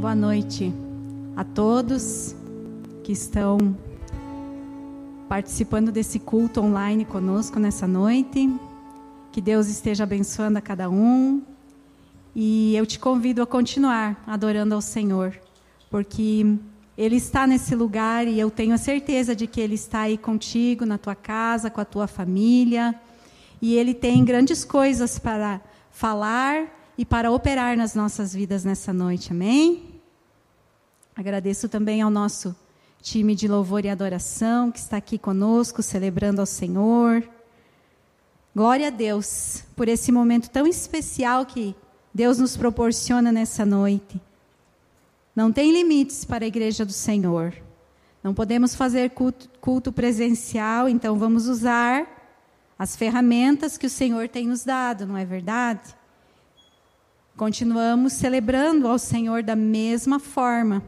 Boa noite a todos que estão participando desse culto online conosco nessa noite. Que Deus esteja abençoando a cada um. E eu te convido a continuar adorando ao Senhor, porque Ele está nesse lugar e eu tenho a certeza de que Ele está aí contigo, na tua casa, com a tua família. E Ele tem grandes coisas para falar e para operar nas nossas vidas nessa noite, amém? Agradeço também ao nosso time de louvor e adoração que está aqui conosco, celebrando ao Senhor. Glória a Deus por esse momento tão especial que Deus nos proporciona nessa noite. Não tem limites para a igreja do Senhor. Não podemos fazer culto, culto presencial, então vamos usar as ferramentas que o Senhor tem nos dado, não é verdade? Continuamos celebrando ao Senhor da mesma forma.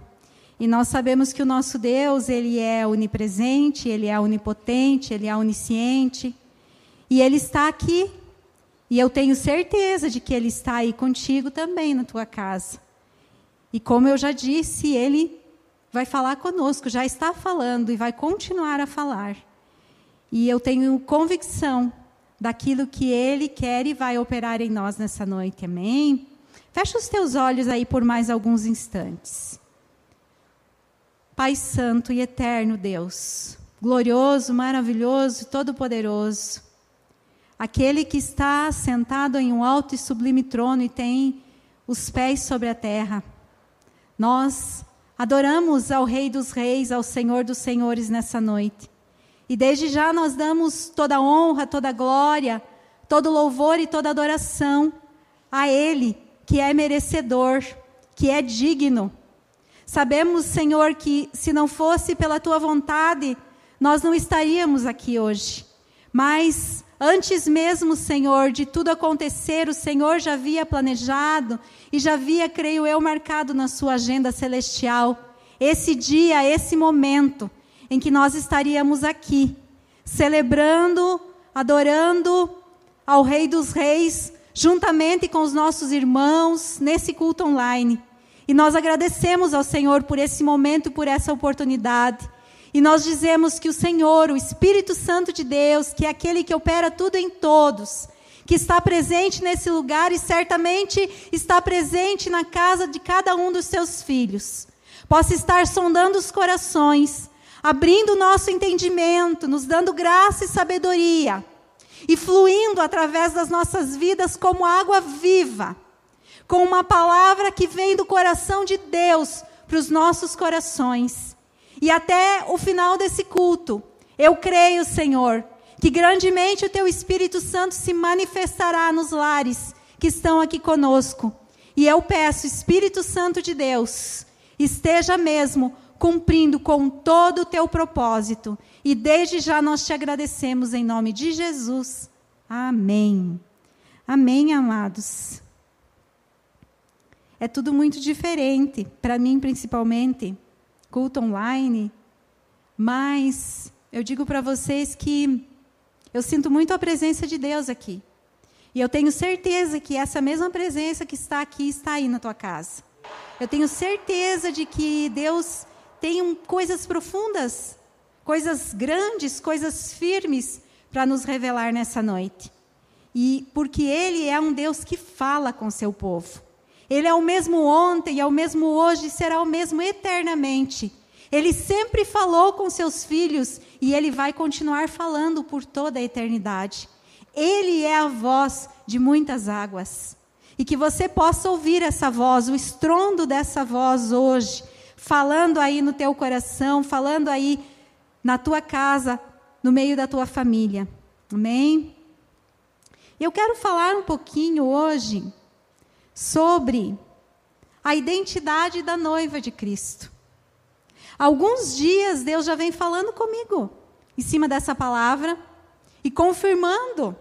E nós sabemos que o nosso Deus, ele é onipresente, ele é onipotente, ele é onisciente. E ele está aqui. E eu tenho certeza de que ele está aí contigo também na tua casa. E como eu já disse, ele vai falar conosco, já está falando e vai continuar a falar. E eu tenho convicção daquilo que ele quer e vai operar em nós nessa noite. Amém? Fecha os teus olhos aí por mais alguns instantes. Pai Santo e Eterno Deus, glorioso, maravilhoso, todo-poderoso, aquele que está sentado em um alto e sublime trono e tem os pés sobre a terra. Nós adoramos ao Rei dos Reis, ao Senhor dos Senhores nessa noite. E desde já nós damos toda honra, toda glória, todo louvor e toda adoração a Ele, que é merecedor, que é digno Sabemos, Senhor, que se não fosse pela tua vontade, nós não estaríamos aqui hoje. Mas antes mesmo, Senhor, de tudo acontecer, o Senhor já havia planejado e já havia, creio eu, marcado na sua agenda celestial esse dia, esse momento em que nós estaríamos aqui, celebrando, adorando ao Rei dos Reis, juntamente com os nossos irmãos, nesse culto online. E nós agradecemos ao Senhor por esse momento, por essa oportunidade. E nós dizemos que o Senhor, o Espírito Santo de Deus, que é aquele que opera tudo em todos, que está presente nesse lugar e certamente está presente na casa de cada um dos seus filhos, possa estar sondando os corações, abrindo o nosso entendimento, nos dando graça e sabedoria, e fluindo através das nossas vidas como água viva com uma palavra que vem do coração de Deus para os nossos corações. E até o final desse culto, eu creio, Senhor, que grandemente o Teu Espírito Santo se manifestará nos lares que estão aqui conosco. E eu peço, Espírito Santo de Deus, esteja mesmo cumprindo com todo o teu propósito. E desde já nós te agradecemos em nome de Jesus. Amém. Amém, amados. É tudo muito diferente, para mim principalmente, culto online. Mas eu digo para vocês que eu sinto muito a presença de Deus aqui. E eu tenho certeza que essa mesma presença que está aqui está aí na tua casa. Eu tenho certeza de que Deus tem coisas profundas, coisas grandes, coisas firmes para nos revelar nessa noite. E porque Ele é um Deus que fala com seu povo. Ele é o mesmo ontem, é o mesmo hoje e será o mesmo eternamente. Ele sempre falou com seus filhos e ele vai continuar falando por toda a eternidade. Ele é a voz de muitas águas. E que você possa ouvir essa voz, o estrondo dessa voz hoje, falando aí no teu coração, falando aí na tua casa, no meio da tua família. Amém? Eu quero falar um pouquinho hoje sobre a identidade da noiva de Cristo. Alguns dias Deus já vem falando comigo em cima dessa palavra e confirmando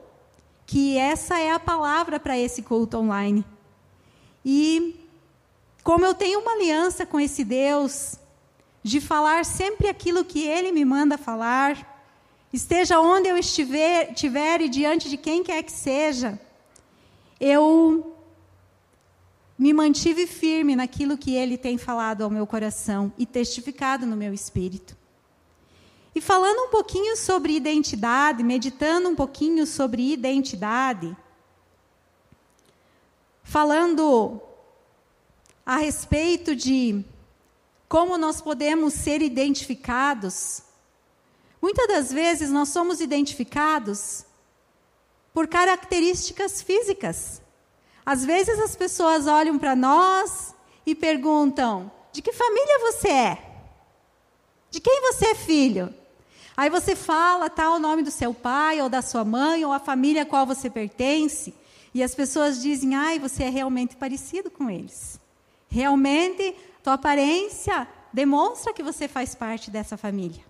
que essa é a palavra para esse culto online. E como eu tenho uma aliança com esse Deus, de falar sempre aquilo que Ele me manda falar, esteja onde eu estiver, e diante de quem quer que seja, eu me mantive firme naquilo que ele tem falado ao meu coração e testificado no meu espírito. E falando um pouquinho sobre identidade, meditando um pouquinho sobre identidade, falando a respeito de como nós podemos ser identificados. Muitas das vezes nós somos identificados por características físicas. Às vezes as pessoas olham para nós e perguntam: de que família você é? De quem você é filho? Aí você fala tal tá, o nome do seu pai ou da sua mãe ou a família a qual você pertence, e as pessoas dizem: "Ai, você é realmente parecido com eles". Realmente, tua aparência demonstra que você faz parte dessa família.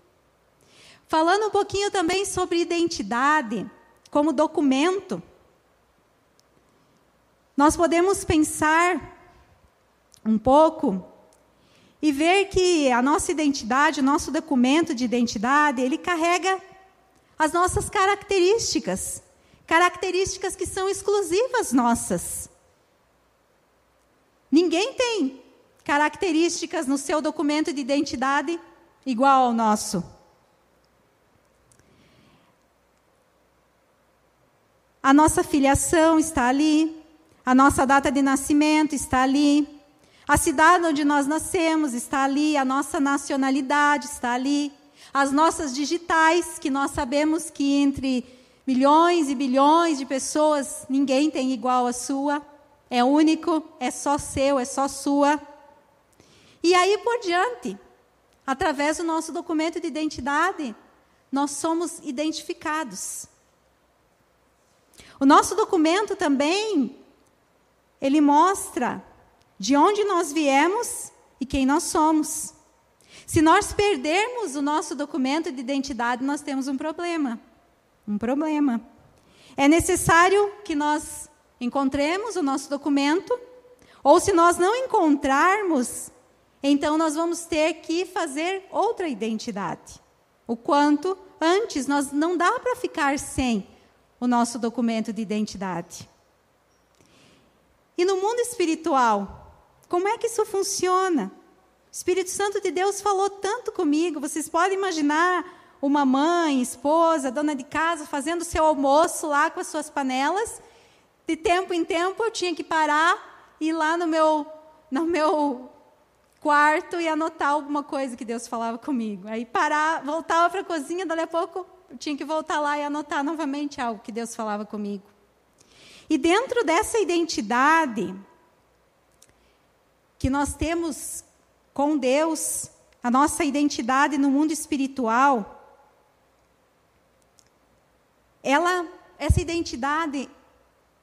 Falando um pouquinho também sobre identidade como documento, nós podemos pensar um pouco e ver que a nossa identidade, o nosso documento de identidade, ele carrega as nossas características, características que são exclusivas nossas. Ninguém tem características no seu documento de identidade igual ao nosso. A nossa filiação está ali, a nossa data de nascimento está ali, a cidade onde nós nascemos está ali, a nossa nacionalidade está ali, as nossas digitais, que nós sabemos que entre milhões e bilhões de pessoas, ninguém tem igual a sua, é único, é só seu, é só sua. E aí por diante, através do nosso documento de identidade, nós somos identificados. O nosso documento também, ele mostra de onde nós viemos e quem nós somos. Se nós perdermos o nosso documento de identidade, nós temos um problema. Um problema. É necessário que nós encontremos o nosso documento, ou se nós não encontrarmos, então nós vamos ter que fazer outra identidade. O quanto antes nós não dá para ficar sem o nosso documento de identidade. E no mundo espiritual, como é que isso funciona? O Espírito Santo de Deus falou tanto comigo. Vocês podem imaginar uma mãe, esposa, dona de casa fazendo seu almoço lá com as suas panelas. De tempo em tempo eu tinha que parar e ir lá no meu, no meu quarto e anotar alguma coisa que Deus falava comigo. Aí parar, voltava para a cozinha, dali a pouco eu tinha que voltar lá e anotar novamente algo que Deus falava comigo. E dentro dessa identidade, que nós temos com Deus, a nossa identidade no mundo espiritual, ela, essa identidade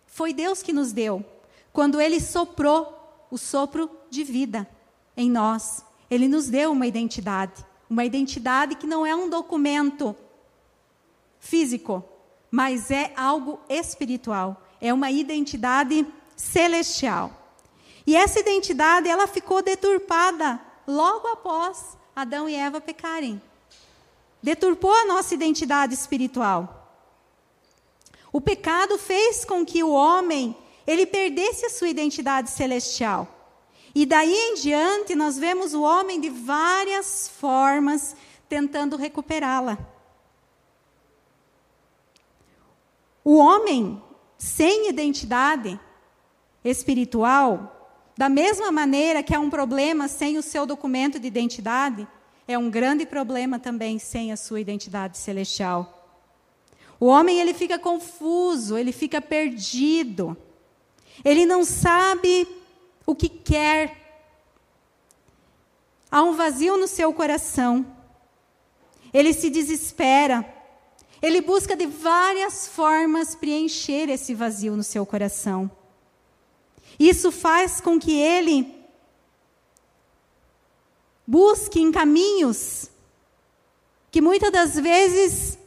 foi Deus que nos deu, quando Ele soprou o sopro de vida em nós. Ele nos deu uma identidade, uma identidade que não é um documento físico, mas é algo espiritual, é uma identidade celestial. E essa identidade, ela ficou deturpada logo após Adão e Eva pecarem. Deturpou a nossa identidade espiritual. O pecado fez com que o homem, ele perdesse a sua identidade celestial. E daí em diante nós vemos o homem de várias formas tentando recuperá-la. O homem sem identidade espiritual, da mesma maneira que é um problema sem o seu documento de identidade, é um grande problema também sem a sua identidade celestial. O homem ele fica confuso, ele fica perdido. Ele não sabe o que quer. Há um vazio no seu coração. Ele se desespera. Ele busca de várias formas preencher esse vazio no seu coração. Isso faz com que ele busque em caminhos que muitas das vezes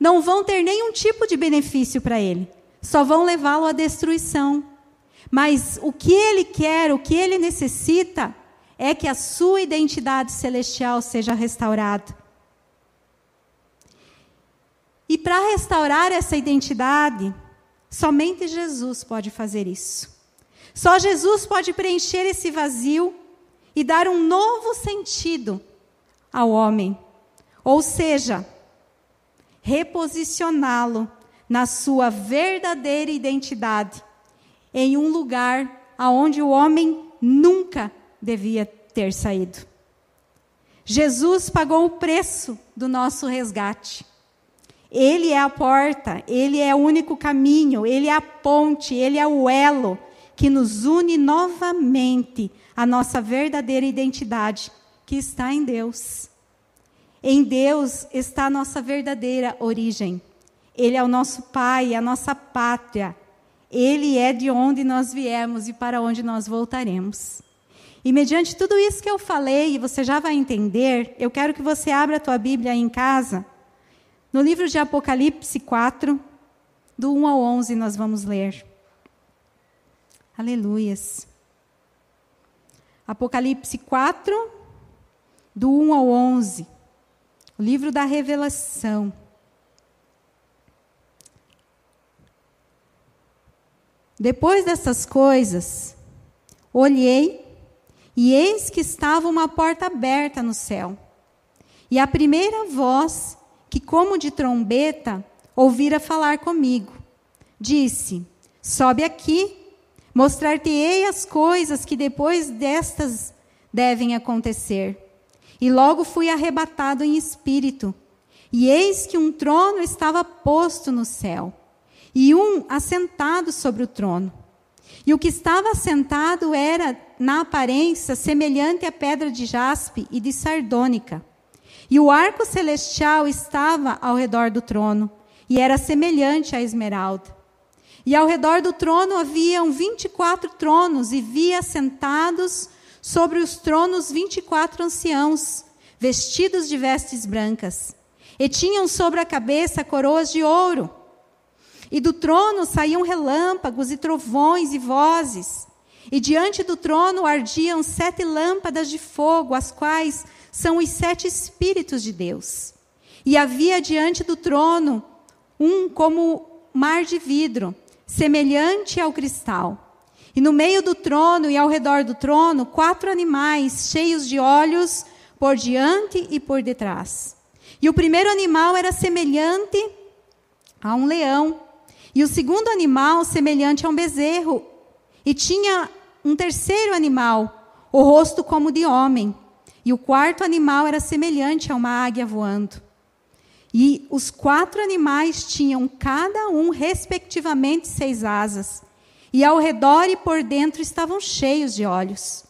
não vão ter nenhum tipo de benefício para ele, só vão levá-lo à destruição. Mas o que ele quer, o que ele necessita, é que a sua identidade celestial seja restaurada. E para restaurar essa identidade, somente Jesus pode fazer isso. Só Jesus pode preencher esse vazio e dar um novo sentido ao homem. Ou seja, reposicioná-lo na sua verdadeira identidade, em um lugar aonde o homem nunca devia ter saído. Jesus pagou o preço do nosso resgate. Ele é a porta, ele é o único caminho, ele é a ponte, ele é o elo que nos une novamente à nossa verdadeira identidade, que está em Deus. Em Deus está a nossa verdadeira origem. Ele é o nosso Pai, a nossa pátria. Ele é de onde nós viemos e para onde nós voltaremos. E mediante tudo isso que eu falei, e você já vai entender, eu quero que você abra a tua Bíblia aí em casa. No livro de Apocalipse 4, do 1 ao 11, nós vamos ler. Aleluias. Apocalipse 4, do 1 ao 11. O livro da revelação. Depois dessas coisas, olhei e eis que estava uma porta aberta no céu. E a primeira voz, que como de trombeta, ouvira falar comigo, disse: Sobe aqui, mostrar-te-ei as coisas que depois destas devem acontecer. E logo fui arrebatado em espírito, e eis que um trono estava posto no céu e um assentado sobre o trono. E o que estava assentado era, na aparência, semelhante à pedra de jaspe e de sardônica. E o arco celestial estava ao redor do trono, e era semelhante à esmeralda. E ao redor do trono haviam vinte e quatro tronos, e via sentados sobre os tronos vinte e quatro anciãos, vestidos de vestes brancas. E tinham sobre a cabeça coroas de ouro e do trono saíam relâmpagos e trovões e vozes. E diante do trono ardiam sete lâmpadas de fogo, as quais são os sete Espíritos de Deus. E havia diante do trono um como mar de vidro, semelhante ao cristal. E no meio do trono e ao redor do trono, quatro animais cheios de olhos por diante e por detrás. E o primeiro animal era semelhante a um leão e o segundo animal, semelhante a um bezerro. E tinha um terceiro animal, o rosto como de homem. E o quarto animal era semelhante a uma águia voando. E os quatro animais tinham cada um, respectivamente, seis asas. E ao redor e por dentro estavam cheios de olhos.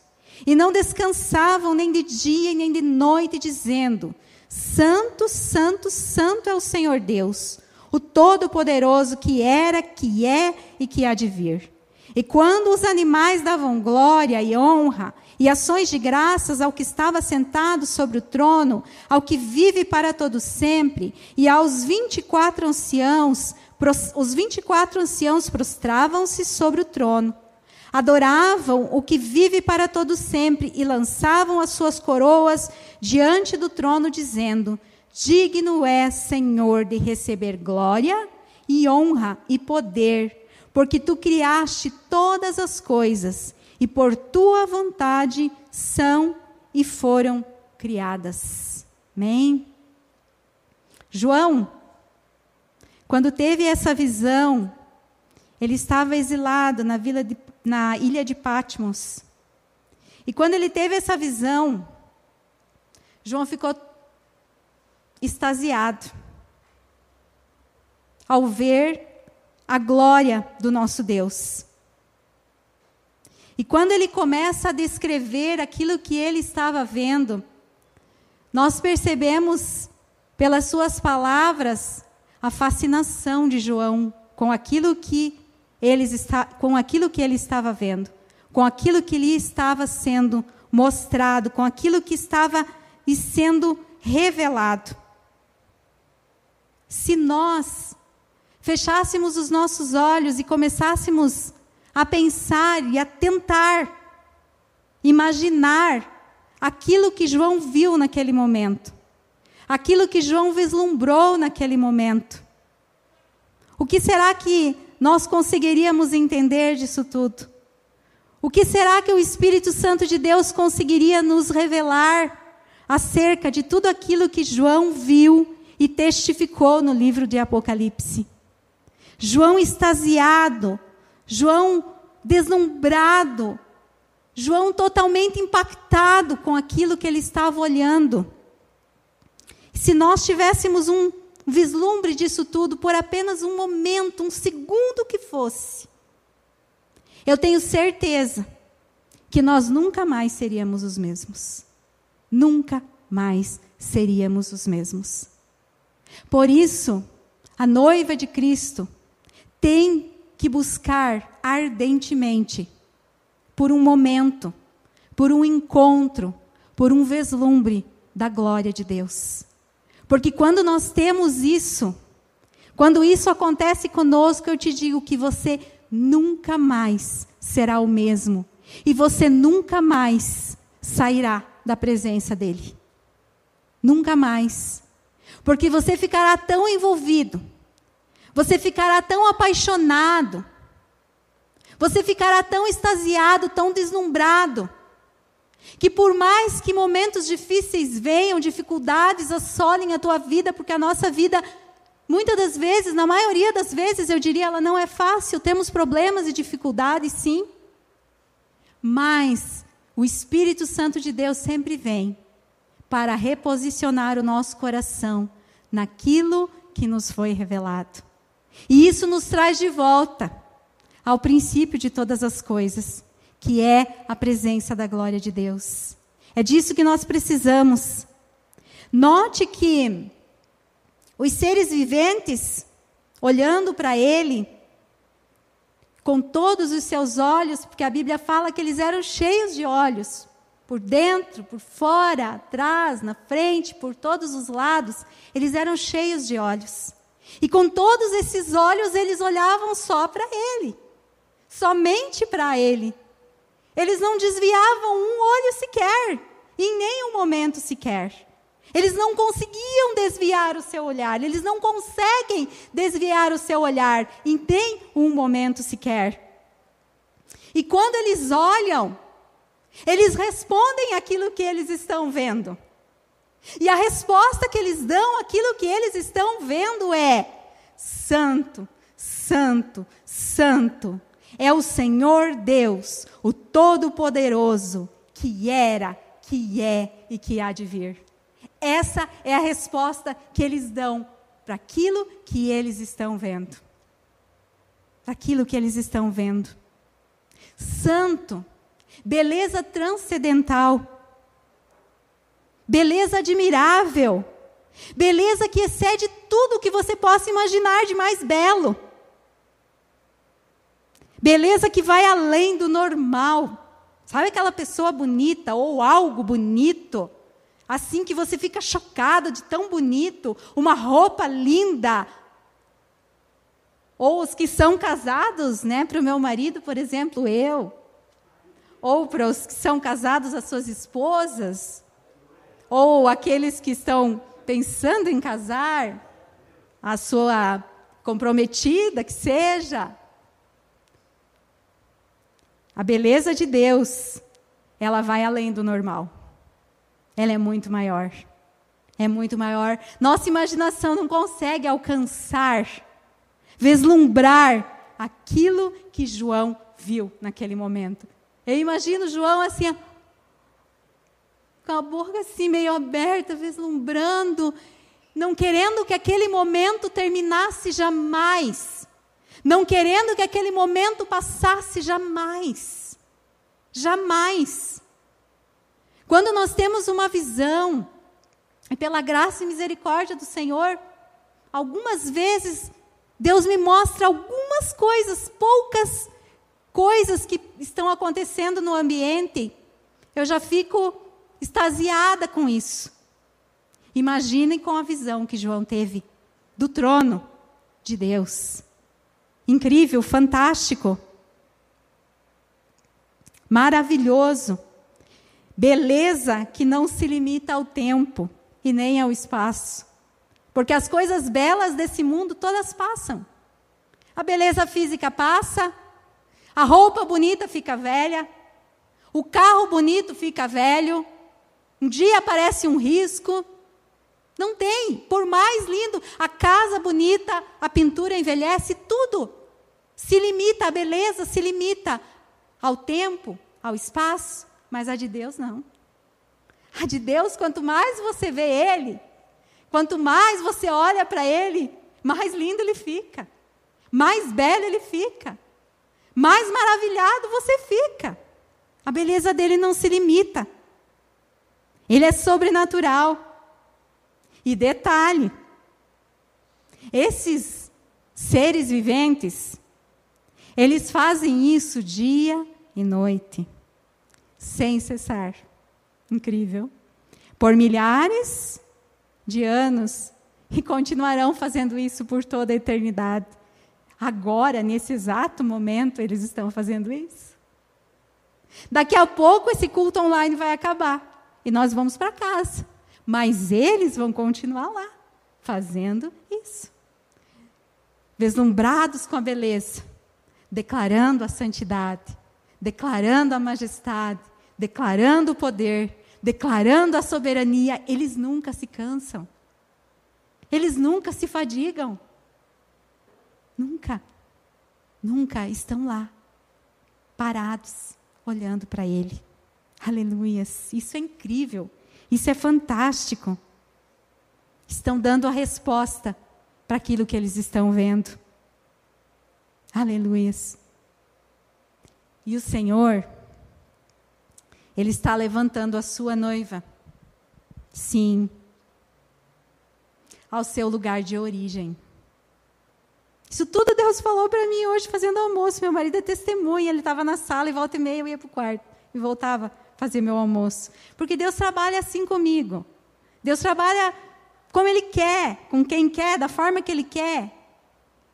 E não descansavam nem de dia nem de noite, dizendo: Santo, Santo, Santo é o Senhor Deus o Todo-Poderoso que era, que é e que há de vir. E quando os animais davam glória e honra e ações de graças ao que estava sentado sobre o trono, ao que vive para todo sempre, e aos vinte e quatro anciãos, os vinte e quatro anciãos prostravam-se sobre o trono, adoravam o que vive para todo sempre e lançavam as suas coroas diante do trono, dizendo: Digno é, Senhor, de receber glória e honra e poder, porque tu criaste todas as coisas e por tua vontade são e foram criadas. Amém? João, quando teve essa visão, ele estava exilado na, de, na ilha de Patmos. E quando ele teve essa visão, João ficou extasiado ao ver a glória do nosso Deus. E quando ele começa a descrever aquilo que ele estava vendo, nós percebemos pelas suas palavras a fascinação de João com aquilo que ele está, com aquilo que ele estava vendo, com aquilo que lhe estava sendo mostrado, com aquilo que estava lhe sendo revelado. Se nós fechássemos os nossos olhos e começássemos a pensar e a tentar imaginar aquilo que João viu naquele momento, aquilo que João vislumbrou naquele momento. O que será que nós conseguiríamos entender disso tudo? O que será que o Espírito Santo de Deus conseguiria nos revelar acerca de tudo aquilo que João viu e testificou no livro de Apocalipse? João extasiado, João deslumbrado, João totalmente impactado com aquilo que ele estava olhando. Se nós tivéssemos um vislumbre disso tudo por apenas um momento, um segundo que fosse, eu tenho certeza que nós nunca mais seríamos os mesmos. Nunca mais seríamos os mesmos. Por isso, a noiva de Cristo tem que buscar ardentemente por um momento, por um encontro, por um vislumbre da glória de Deus. Porque quando nós temos isso, quando isso acontece conosco, eu te digo que você nunca mais será o mesmo. E você nunca mais sairá da presença dele. Nunca mais. Porque você ficará tão envolvido, você ficará tão apaixonado, você ficará tão extasiado, tão deslumbrado, que por mais que momentos difíceis venham, dificuldades assolem a tua vida, porque a nossa vida Muitas das vezes, na maioria das vezes, eu diria, ela não é fácil, temos problemas e dificuldades, sim. Mas o Espírito Santo de Deus sempre vem para reposicionar o nosso coração naquilo que nos foi revelado. E isso nos traz de volta ao princípio de todas as coisas, que é a presença da glória de Deus. É disso que nós precisamos. Note que os seres viventes, olhando para ele, com todos os seus olhos, porque a Bíblia fala que eles eram cheios de olhos, por dentro, por fora, atrás, na frente, por todos os lados, eles eram cheios de olhos. E com todos esses olhos, eles olhavam só para ele, somente para ele. Eles não desviavam um olho sequer, em nenhum momento sequer. Eles não conseguiam desviar o seu olhar, eles não conseguem desviar o seu olhar em nem um momento sequer. E quando eles olham, eles respondem aquilo que eles estão vendo. E a resposta que eles dão àquilo que eles estão vendo é: Santo, Santo, Santo é o Senhor Deus, o Todo-Poderoso, que era, que é e que há de vir. Essa é a resposta que eles dão para aquilo que eles estão vendo. Para aquilo que eles estão vendo. Santo, beleza transcendental, beleza admirável, beleza que excede tudo o que você possa imaginar de mais belo. Beleza que vai além do normal. Sabe aquela pessoa bonita ou algo bonito? assim que você fica chocado de tão bonito, uma roupa linda. Ou os que são casados, né, para o meu marido, por exemplo, eu. Ou para os que são casados, as suas esposas. Ou aqueles que estão pensando em casar, a sua comprometida que seja. A beleza de Deus, ela vai além do normal. Ela é muito maior. É muito maior. Nossa imaginação não consegue alcançar, vislumbrar aquilo que João viu naquele momento. Eu imagino João assim, com a boca assim meio aberta, vislumbrando, não querendo que aquele momento terminasse jamais, não querendo que aquele momento passasse jamais. Jamais. Quando nós temos uma visão, e pela graça e misericórdia do Senhor, algumas vezes Deus me mostra algumas coisas, poucas coisas que estão acontecendo no ambiente, eu já fico extasiada com isso. Imaginem com a visão que João teve do trono de Deus. Incrível, fantástico, maravilhoso. Beleza que não se limita ao tempo e nem ao espaço. Porque as coisas belas desse mundo todas passam. A beleza física passa, A roupa bonita fica velha. O carro bonito fica velho. Um dia aparece um risco. Não tem. Por mais lindo, a casa bonita, a pintura envelhece, tudo se limita, a beleza se limita ao tempo, ao espaço, mas a de Deus não. A de Deus, quanto mais você vê Ele, quanto mais você olha para Ele, mais lindo Ele fica, mais belo Ele fica, mais maravilhado você fica. A beleza dele não se limita. Ele é sobrenatural. E detalhe: esses seres viventes, eles fazem isso dia e noite, sem cessar. Incrível. Por milhares de anos e continuarão fazendo isso por toda a eternidade. Agora, nesse exato momento, eles estão fazendo isso. Daqui a pouco esse culto online vai acabar e nós vamos para casa. Mas eles vão continuar lá, fazendo isso. Deslumbrados com a beleza, declarando a santidade, declarando a majestade, declarando o poder, declarando a soberania, eles nunca se cansam. Eles nunca se fadigam. Nunca. Nunca estão lá, parados, olhando para Ele. Aleluias. Isso é incrível. Isso é fantástico. Estão dando a resposta para aquilo que eles estão vendo. Aleluias. E o Senhor, Ele está levantando a sua noiva. Sim. Ao seu lugar de origem. Isso tudo Deus falou para mim hoje fazendo almoço. Meu marido é testemunha, ele estava na sala e volta e meia eu ia para o quarto e voltava fazer meu almoço. Porque Deus trabalha assim comigo. Deus trabalha como Ele quer, com quem quer, da forma que Ele quer.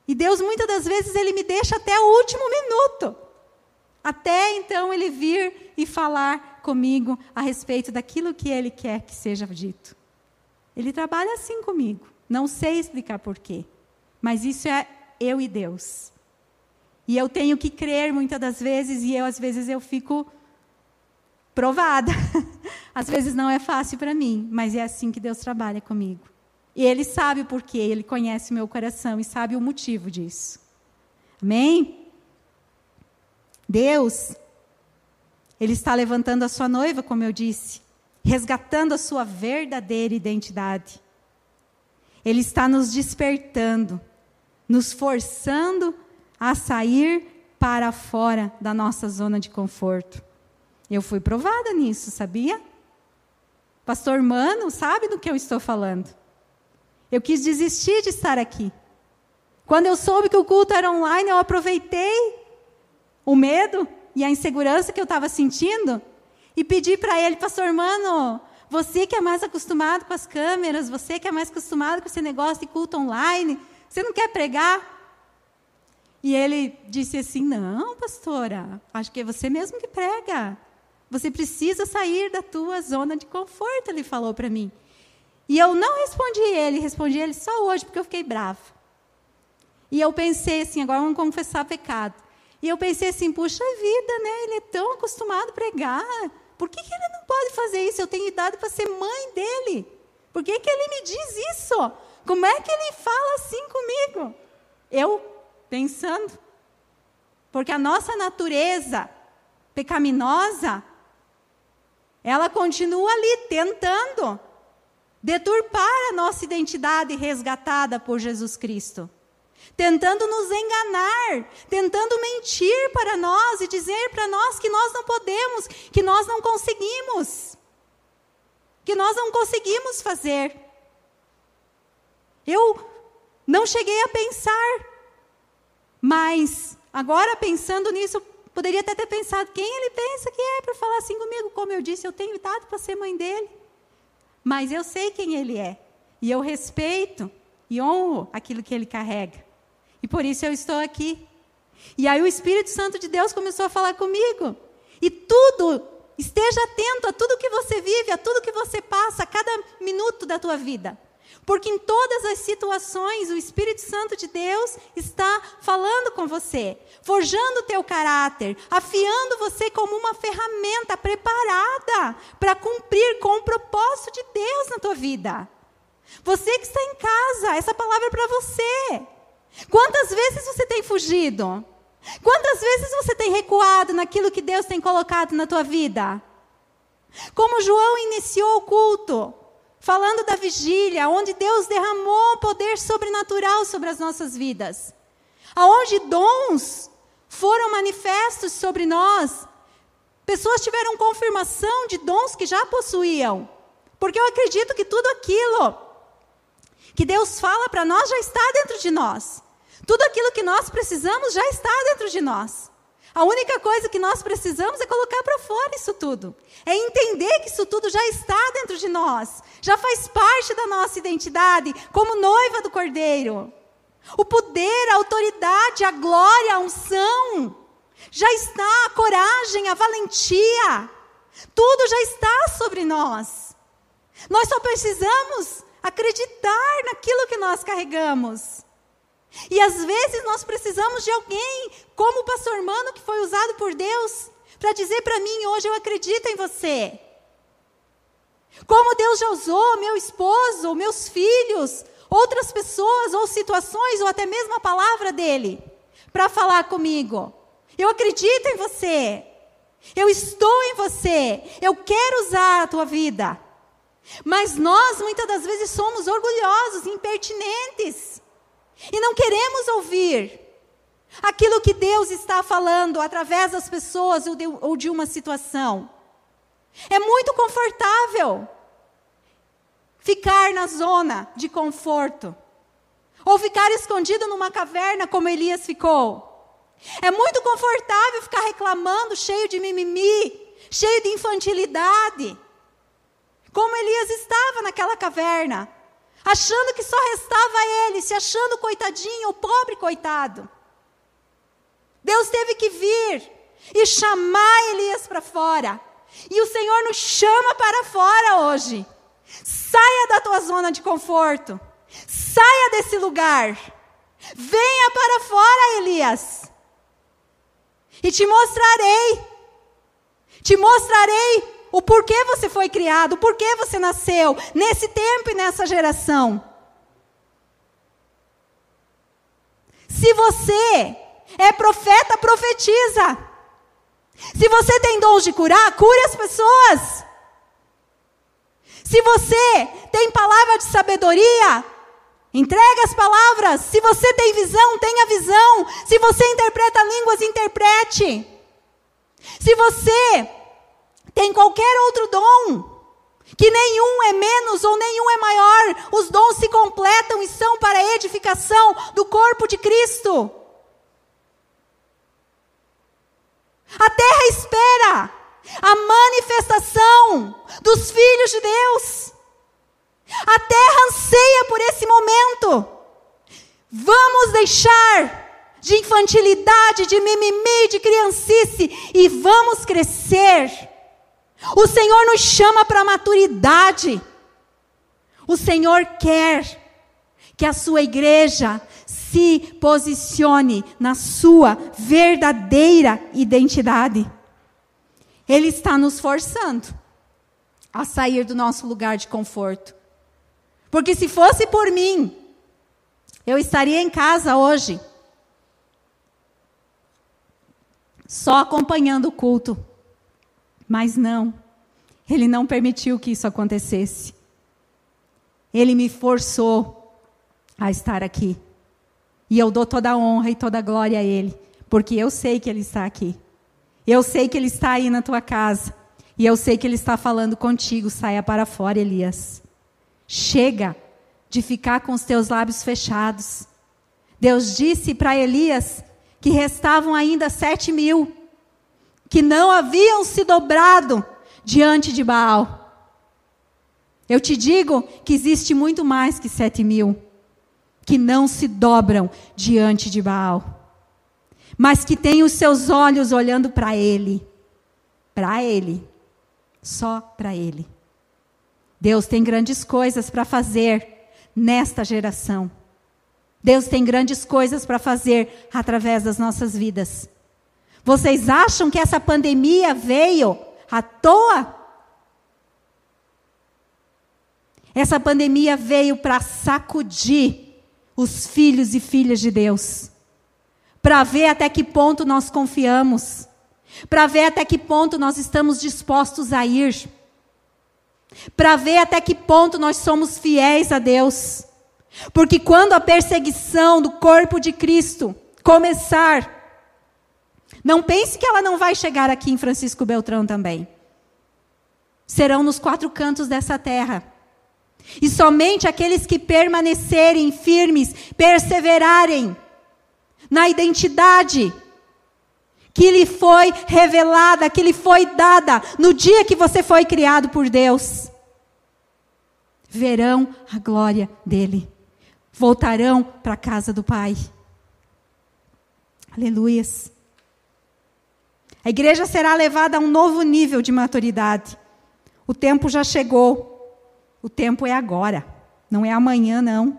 E Deus, muitas das vezes, Ele me deixa até o último minuto. Até então Ele vir e falar comigo a respeito daquilo que Ele quer que seja dito. Ele trabalha assim comigo. Não sei explicar porquê. Mas isso é eu e Deus. E eu tenho que crer muitas das vezes, e eu, às vezes, eu fico provada. Às vezes não é fácil para mim, mas é assim que Deus trabalha comigo. E Ele sabe o porquê, Ele conhece o meu coração e sabe o motivo disso. Amém? Deus, Ele está levantando a sua noiva, como eu disse, resgatando a sua verdadeira identidade. Ele está nos despertando, nos forçando a sair para fora da nossa zona de conforto. Eu fui provada nisso, sabia? Pastor Mano sabe do que eu estou falando. Eu quis desistir de estar aqui. Quando eu soube que o culto era online, eu aproveitei o medo e a insegurança que eu estava sentindo e pedi para ele, pastor Mano, você que é mais acostumado com as câmeras, você que é mais acostumado com esse negócio de culto online, você não quer pregar? E ele disse assim: Não, pastora, acho que é você mesmo que prega. Você precisa sair da tua zona de conforto, ele falou para mim. E eu não respondi ele, respondi ele só hoje, porque eu fiquei brava. E eu pensei assim, agora vamos confessar pecado. E eu pensei assim, puxa vida, né? Ele é tão acostumado a pregar. Por que, que ele não pode fazer isso? Eu tenho idade para ser mãe dele. Por que, que ele me diz isso? Como é que ele fala assim comigo? Eu pensando. Porque a nossa natureza pecaminosa ela continua ali tentando deturpar a nossa identidade resgatada por Jesus Cristo. Tentando nos enganar, tentando mentir para nós e dizer para nós que nós não podemos, que nós não conseguimos, que nós não conseguimos fazer. Eu não cheguei a pensar, mas agora pensando nisso, Poderia até ter pensado quem ele pensa que é para falar assim comigo. Como eu disse, eu tenho idade para ser mãe dele. Mas eu sei quem ele é. E eu respeito e honro aquilo que ele carrega. E por isso eu estou aqui. E aí o Espírito Santo de Deus começou a falar comigo. E tudo, esteja atento a tudo que você vive, a tudo que você passa, a cada minuto da tua vida. Porque em todas as situações o Espírito Santo de Deus está falando com você, forjando o teu caráter, afiando você como uma ferramenta preparada para cumprir com o propósito de Deus na tua vida. Você que está em casa, essa palavra é para você. Quantas vezes você tem fugido? Quantas vezes você tem recuado naquilo que Deus tem colocado na tua vida? Como João iniciou o culto, falando da vigília, onde Deus derramou poder sobrenatural sobre as nossas vidas, aonde dons foram manifestos sobre nós, pessoas tiveram confirmação de dons que já possuíam, porque eu acredito que tudo aquilo que Deus fala para nós já está dentro de nós. Tudo aquilo que nós precisamos já está dentro de nós. A única coisa que nós precisamos é colocar para fora isso tudo. É entender que isso tudo já está dentro de nós. Já faz parte da nossa identidade como noiva do Cordeiro. O poder, a autoridade, a glória, a unção. Já está a coragem, a valentia. Tudo já está sobre nós. Nós só precisamos acreditar naquilo que nós carregamos. E às vezes nós precisamos de alguém, como o pastor Mano, que foi usado por Deus, para dizer para mim: hoje eu acredito em você. Como Deus já usou meu esposo, meus filhos, outras pessoas ou situações, ou até mesmo a palavra dele, para falar comigo. Eu acredito em você. Eu estou em você. Eu quero usar a tua vida. Mas nós, muitas das vezes, somos orgulhosos, impertinentes. E não queremos ouvir aquilo que Deus está falando através das pessoas ou de, ou de uma situação. É muito confortável ficar na zona de conforto. Ou ficar escondido numa caverna como Elias ficou. É muito confortável ficar reclamando, cheio de mimimi, cheio de infantilidade. Como Elias estava naquela caverna achando que só restava ele, se achando coitadinho, o pobre coitado. Deus teve que vir e chamar Elias para fora. E o Senhor nos chama para fora hoje. Saia da tua zona de conforto. Saia desse lugar. Venha para fora, Elias. E te mostrarei. Te mostrarei o porquê você foi criado, o porquê você nasceu, nesse tempo e nessa geração. Se você é profeta, profetiza. Se você tem dons de curar, cure as pessoas. Se você tem palavra de sabedoria, entregue as palavras. Se você tem visão, tenha visão. Se você interpreta línguas, interprete. Se você tem qualquer outro dom, que nenhum é menos ou nenhum é maior, os dons se completam e são para a edificação do corpo de Cristo. A terra espera a manifestação dos filhos de Deus. A terra anseia por esse momento. Vamos deixar de infantilidade, de mimimi, de criancice e vamos crescer o Senhor nos chama para a maturidade. O Senhor quer que a sua igreja se posicione na sua verdadeira identidade. Ele está nos forçando a sair do nosso lugar de conforto. Porque se fosse por mim, eu estaria em casa hoje, só acompanhando o culto. Mas não, ele não permitiu que isso acontecesse. Ele me forçou a estar aqui. E eu dou toda a honra e toda a glória a Ele, porque eu sei que Ele está aqui. Eu sei que Ele está aí na tua casa. E eu sei que Ele está falando contigo. Saia para fora, Elias. Chega de ficar com os teus lábios fechados. Deus disse para Elias que restavam ainda sete mil que não haviam se dobrado diante de Baal. Eu te digo que existe muito mais que sete mil que não se dobram diante de Baal, mas que têm os seus olhos olhando para Ele, para Ele, só para Ele. Deus tem grandes coisas para fazer nesta geração. Deus tem grandes coisas para fazer através das nossas vidas. Vocês acham que essa pandemia veio à toa? Essa pandemia veio para sacudir os filhos e filhas de Deus, para ver até que ponto nós confiamos, para ver até que ponto nós estamos dispostos a ir, para ver até que ponto nós somos fiéis a Deus. Porque quando a perseguição do corpo de Cristo começar, não pense que ela não vai chegar aqui em Francisco Beltrão também. Serão nos quatro cantos dessa terra. E somente aqueles que permanecerem firmes, perseverarem na identidade que lhe foi revelada, que lhe foi dada no dia que você foi criado por Deus, verão a glória dele voltarão para a casa do Pai. Aleluias. A igreja será levada a um novo nível de maturidade. O tempo já chegou. O tempo é agora. Não é amanhã, não.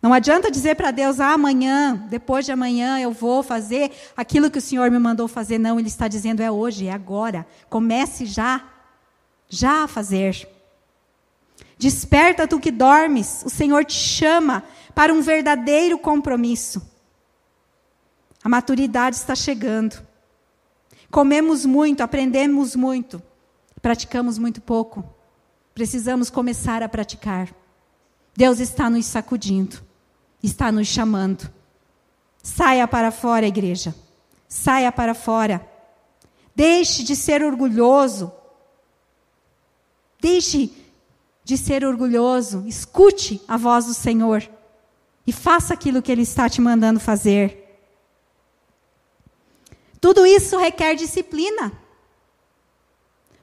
Não adianta dizer para Deus, ah, amanhã, depois de amanhã eu vou fazer aquilo que o Senhor me mandou fazer. Não, Ele está dizendo é hoje, é agora. Comece já, já a fazer. Desperta tu que dormes, o Senhor te chama para um verdadeiro compromisso. A maturidade está chegando. Comemos muito, aprendemos muito, praticamos muito pouco. Precisamos começar a praticar. Deus está nos sacudindo, está nos chamando. Saia para fora, igreja. Saia para fora. Deixe de ser orgulhoso. Deixe de ser orgulhoso. Escute a voz do Senhor e faça aquilo que Ele está te mandando fazer. Tudo isso requer disciplina.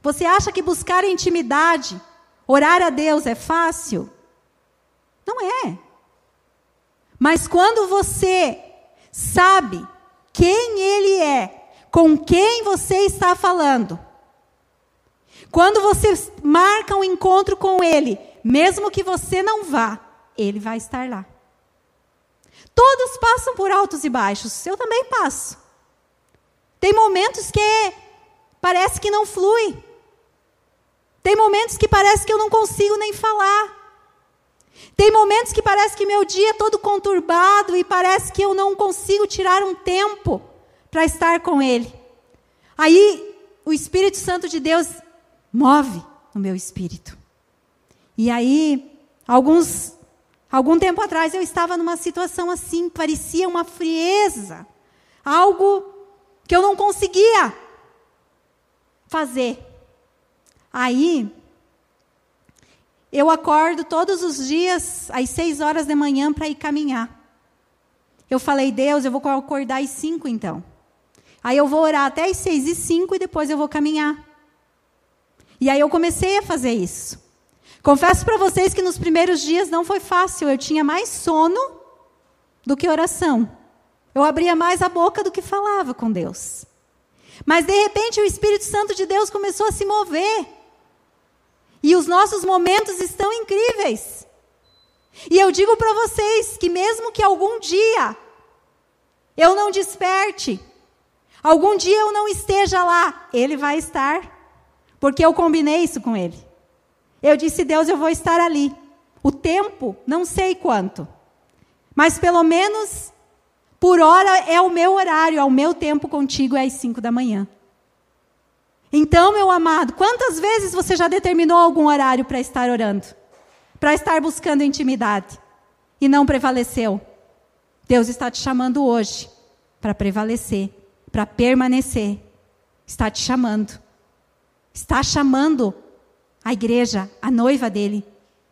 Você acha que buscar intimidade, orar a Deus é fácil? Não é. Mas quando você sabe quem Ele é, com quem você está falando, quando você marca um encontro com Ele, mesmo que você não vá, Ele vai estar lá. Todos passam por altos e baixos, eu também passo. Tem momentos que parece que não flui. Tem momentos que parece que eu não consigo nem falar. Tem momentos que parece que meu dia é todo conturbado e parece que eu não consigo tirar um tempo para estar com Ele. Aí o Espírito Santo de Deus move no meu espírito. E aí, alguns, algum tempo atrás eu estava numa situação assim, parecia uma frieza, algo que eu não conseguia fazer. Aí, eu acordo todos os dias às seis horas da manhã para ir caminhar. Eu falei, Deus, eu vou acordar às cinco então. Aí eu vou orar até às seis e cinco e depois eu vou caminhar. E aí eu comecei a fazer isso. Confesso para vocês que nos primeiros dias não foi fácil, eu tinha mais sono do que oração. Eu abria mais a boca do que falava com Deus. Mas de repente o Espírito Santo de Deus começou a se mover. E os nossos momentos estão incríveis. E eu digo para vocês que mesmo que algum dia eu não desperte, algum dia eu não esteja lá, ele vai estar. Porque eu combinei isso com ele. Eu disse, Deus, eu vou estar ali. O tempo, não sei quanto. Mas pelo menos por hora é o meu horário, é o meu tempo contigo, é às cinco da manhã. Então, meu amado, quantas vezes você já determinou algum horário para estar orando? Para estar buscando intimidade? E não prevaleceu? Deus está te chamando hoje para prevalecer, para permanecer. Está te chamando está chamando a igreja, a noiva dele.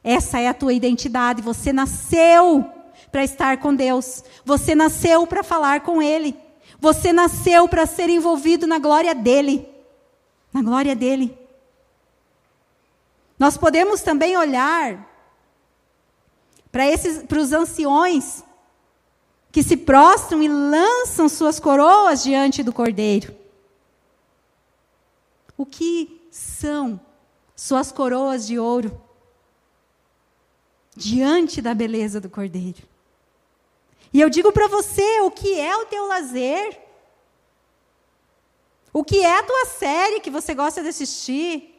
Essa é a tua identidade. Você nasceu para estar com Deus. Você nasceu para falar com Ele. Você nasceu para ser envolvido na glória dele. Na glória dele. Nós podemos também olhar para esses para os anciões que se prostram e lançam suas coroas diante do Cordeiro. O que são suas coroas de ouro? diante da beleza do Cordeiro. E eu digo para você, o que é o teu lazer? O que é a tua série que você gosta de assistir?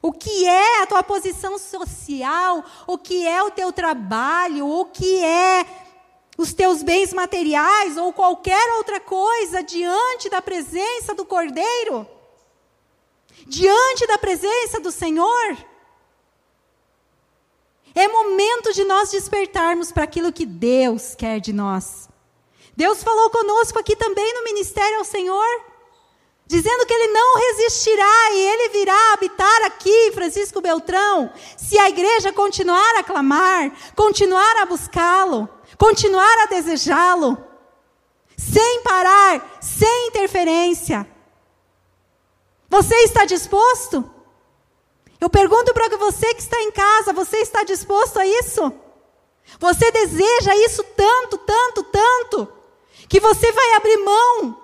O que é a tua posição social? O que é o teu trabalho? O que é os teus bens materiais ou qualquer outra coisa diante da presença do Cordeiro? Diante da presença do Senhor? É momento de nós despertarmos para aquilo que Deus quer de nós. Deus falou conosco aqui também no ministério ao Senhor, dizendo que Ele não resistirá e Ele virá habitar aqui, Francisco Beltrão, se a igreja continuar a clamar, continuar a buscá-lo, continuar a desejá-lo, sem parar, sem interferência. Você está disposto? Eu pergunto para você que está em casa: você está disposto a isso? Você deseja isso tanto, tanto, tanto, que você vai abrir mão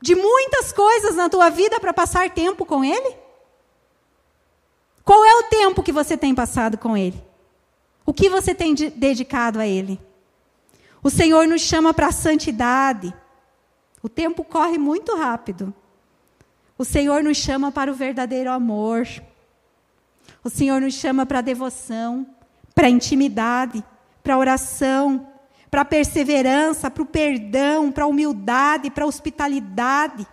de muitas coisas na tua vida para passar tempo com Ele? Qual é o tempo que você tem passado com Ele? O que você tem de dedicado a Ele? O Senhor nos chama para a santidade. O tempo corre muito rápido. O Senhor nos chama para o verdadeiro amor. O Senhor nos chama para a devoção, para a intimidade, para a oração, para a perseverança, para o perdão, para a humildade, para a hospitalidade,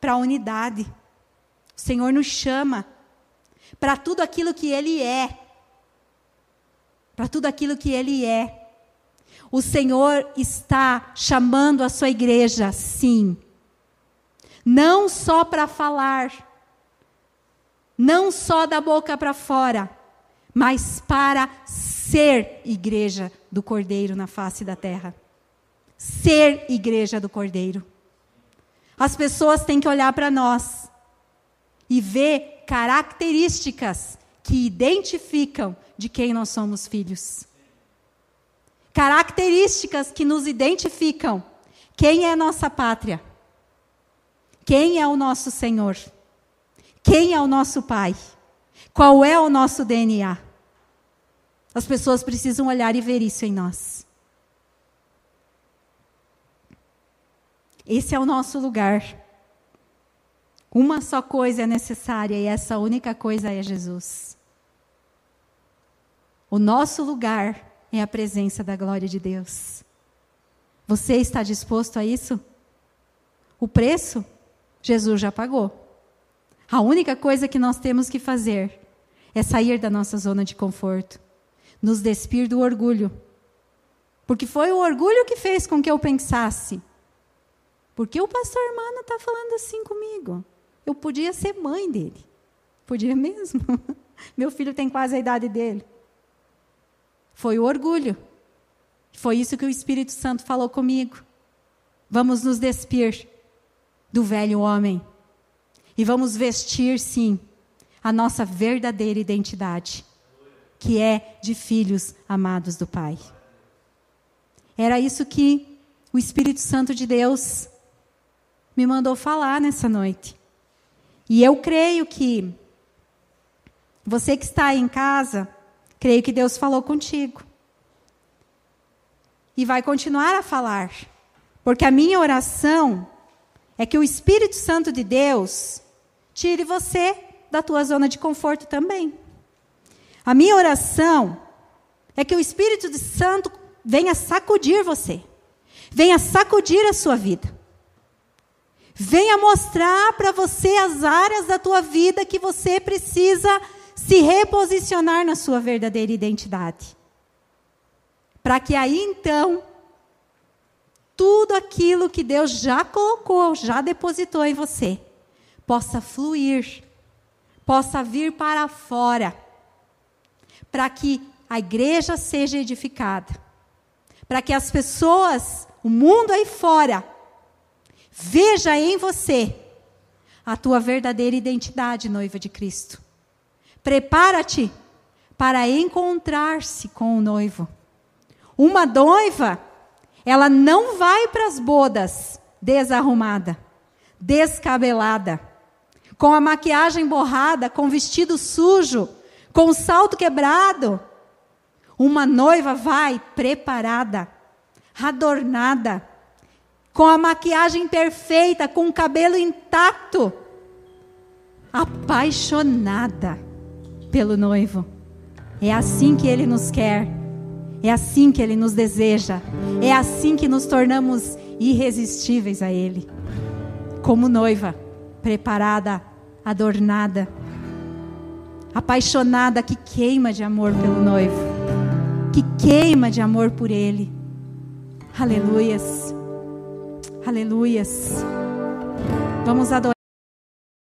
para a unidade. O Senhor nos chama para tudo aquilo que Ele é. Para tudo aquilo que Ele é. O Senhor está chamando a sua igreja, sim, não só para falar, não só da boca para fora, mas para ser igreja do Cordeiro na face da terra. Ser igreja do Cordeiro. As pessoas têm que olhar para nós e ver características que identificam de quem nós somos filhos. Características que nos identificam quem é nossa pátria quem é o nosso Senhor? Quem é o nosso Pai? Qual é o nosso DNA? As pessoas precisam olhar e ver isso em nós. Esse é o nosso lugar. Uma só coisa é necessária e essa única coisa é Jesus. O nosso lugar é a presença da glória de Deus. Você está disposto a isso? O preço Jesus já pagou. A única coisa que nós temos que fazer é sair da nossa zona de conforto, nos despir do orgulho. Porque foi o orgulho que fez com que eu pensasse: por que o pastor Mano está falando assim comigo? Eu podia ser mãe dele. Podia mesmo. Meu filho tem quase a idade dele. Foi o orgulho. Foi isso que o Espírito Santo falou comigo. Vamos nos despir do velho homem. E vamos vestir, sim, a nossa verdadeira identidade, que é de filhos amados do Pai. Era isso que o Espírito Santo de Deus me mandou falar nessa noite. E eu creio que você que está aí em casa, creio que Deus falou contigo. E vai continuar a falar. Porque a minha oração é que o Espírito Santo de Deus tire você da tua zona de conforto também. A minha oração é que o Espírito Santo venha sacudir você, venha sacudir a sua vida, venha mostrar para você as áreas da tua vida que você precisa se reposicionar na sua verdadeira identidade. Para que aí então tudo aquilo que Deus já colocou, já depositou em você, possa fluir, possa vir para fora, para que a igreja seja edificada, para que as pessoas, o mundo aí fora, veja em você a tua verdadeira identidade, noiva de Cristo. Prepara-te para encontrar-se com o noivo. Uma noiva ela não vai para as bodas desarrumada, descabelada, com a maquiagem borrada, com vestido sujo, com o salto quebrado. Uma noiva vai preparada, adornada, com a maquiagem perfeita, com o cabelo intacto, apaixonada pelo noivo. É assim que ele nos quer, é assim que ele nos deseja, é assim que nos tornamos irresistíveis a ele. Como noiva, preparada, adornada, apaixonada, que queima de amor pelo noivo, que queima de amor por ele. Aleluias, aleluias. Vamos adorar.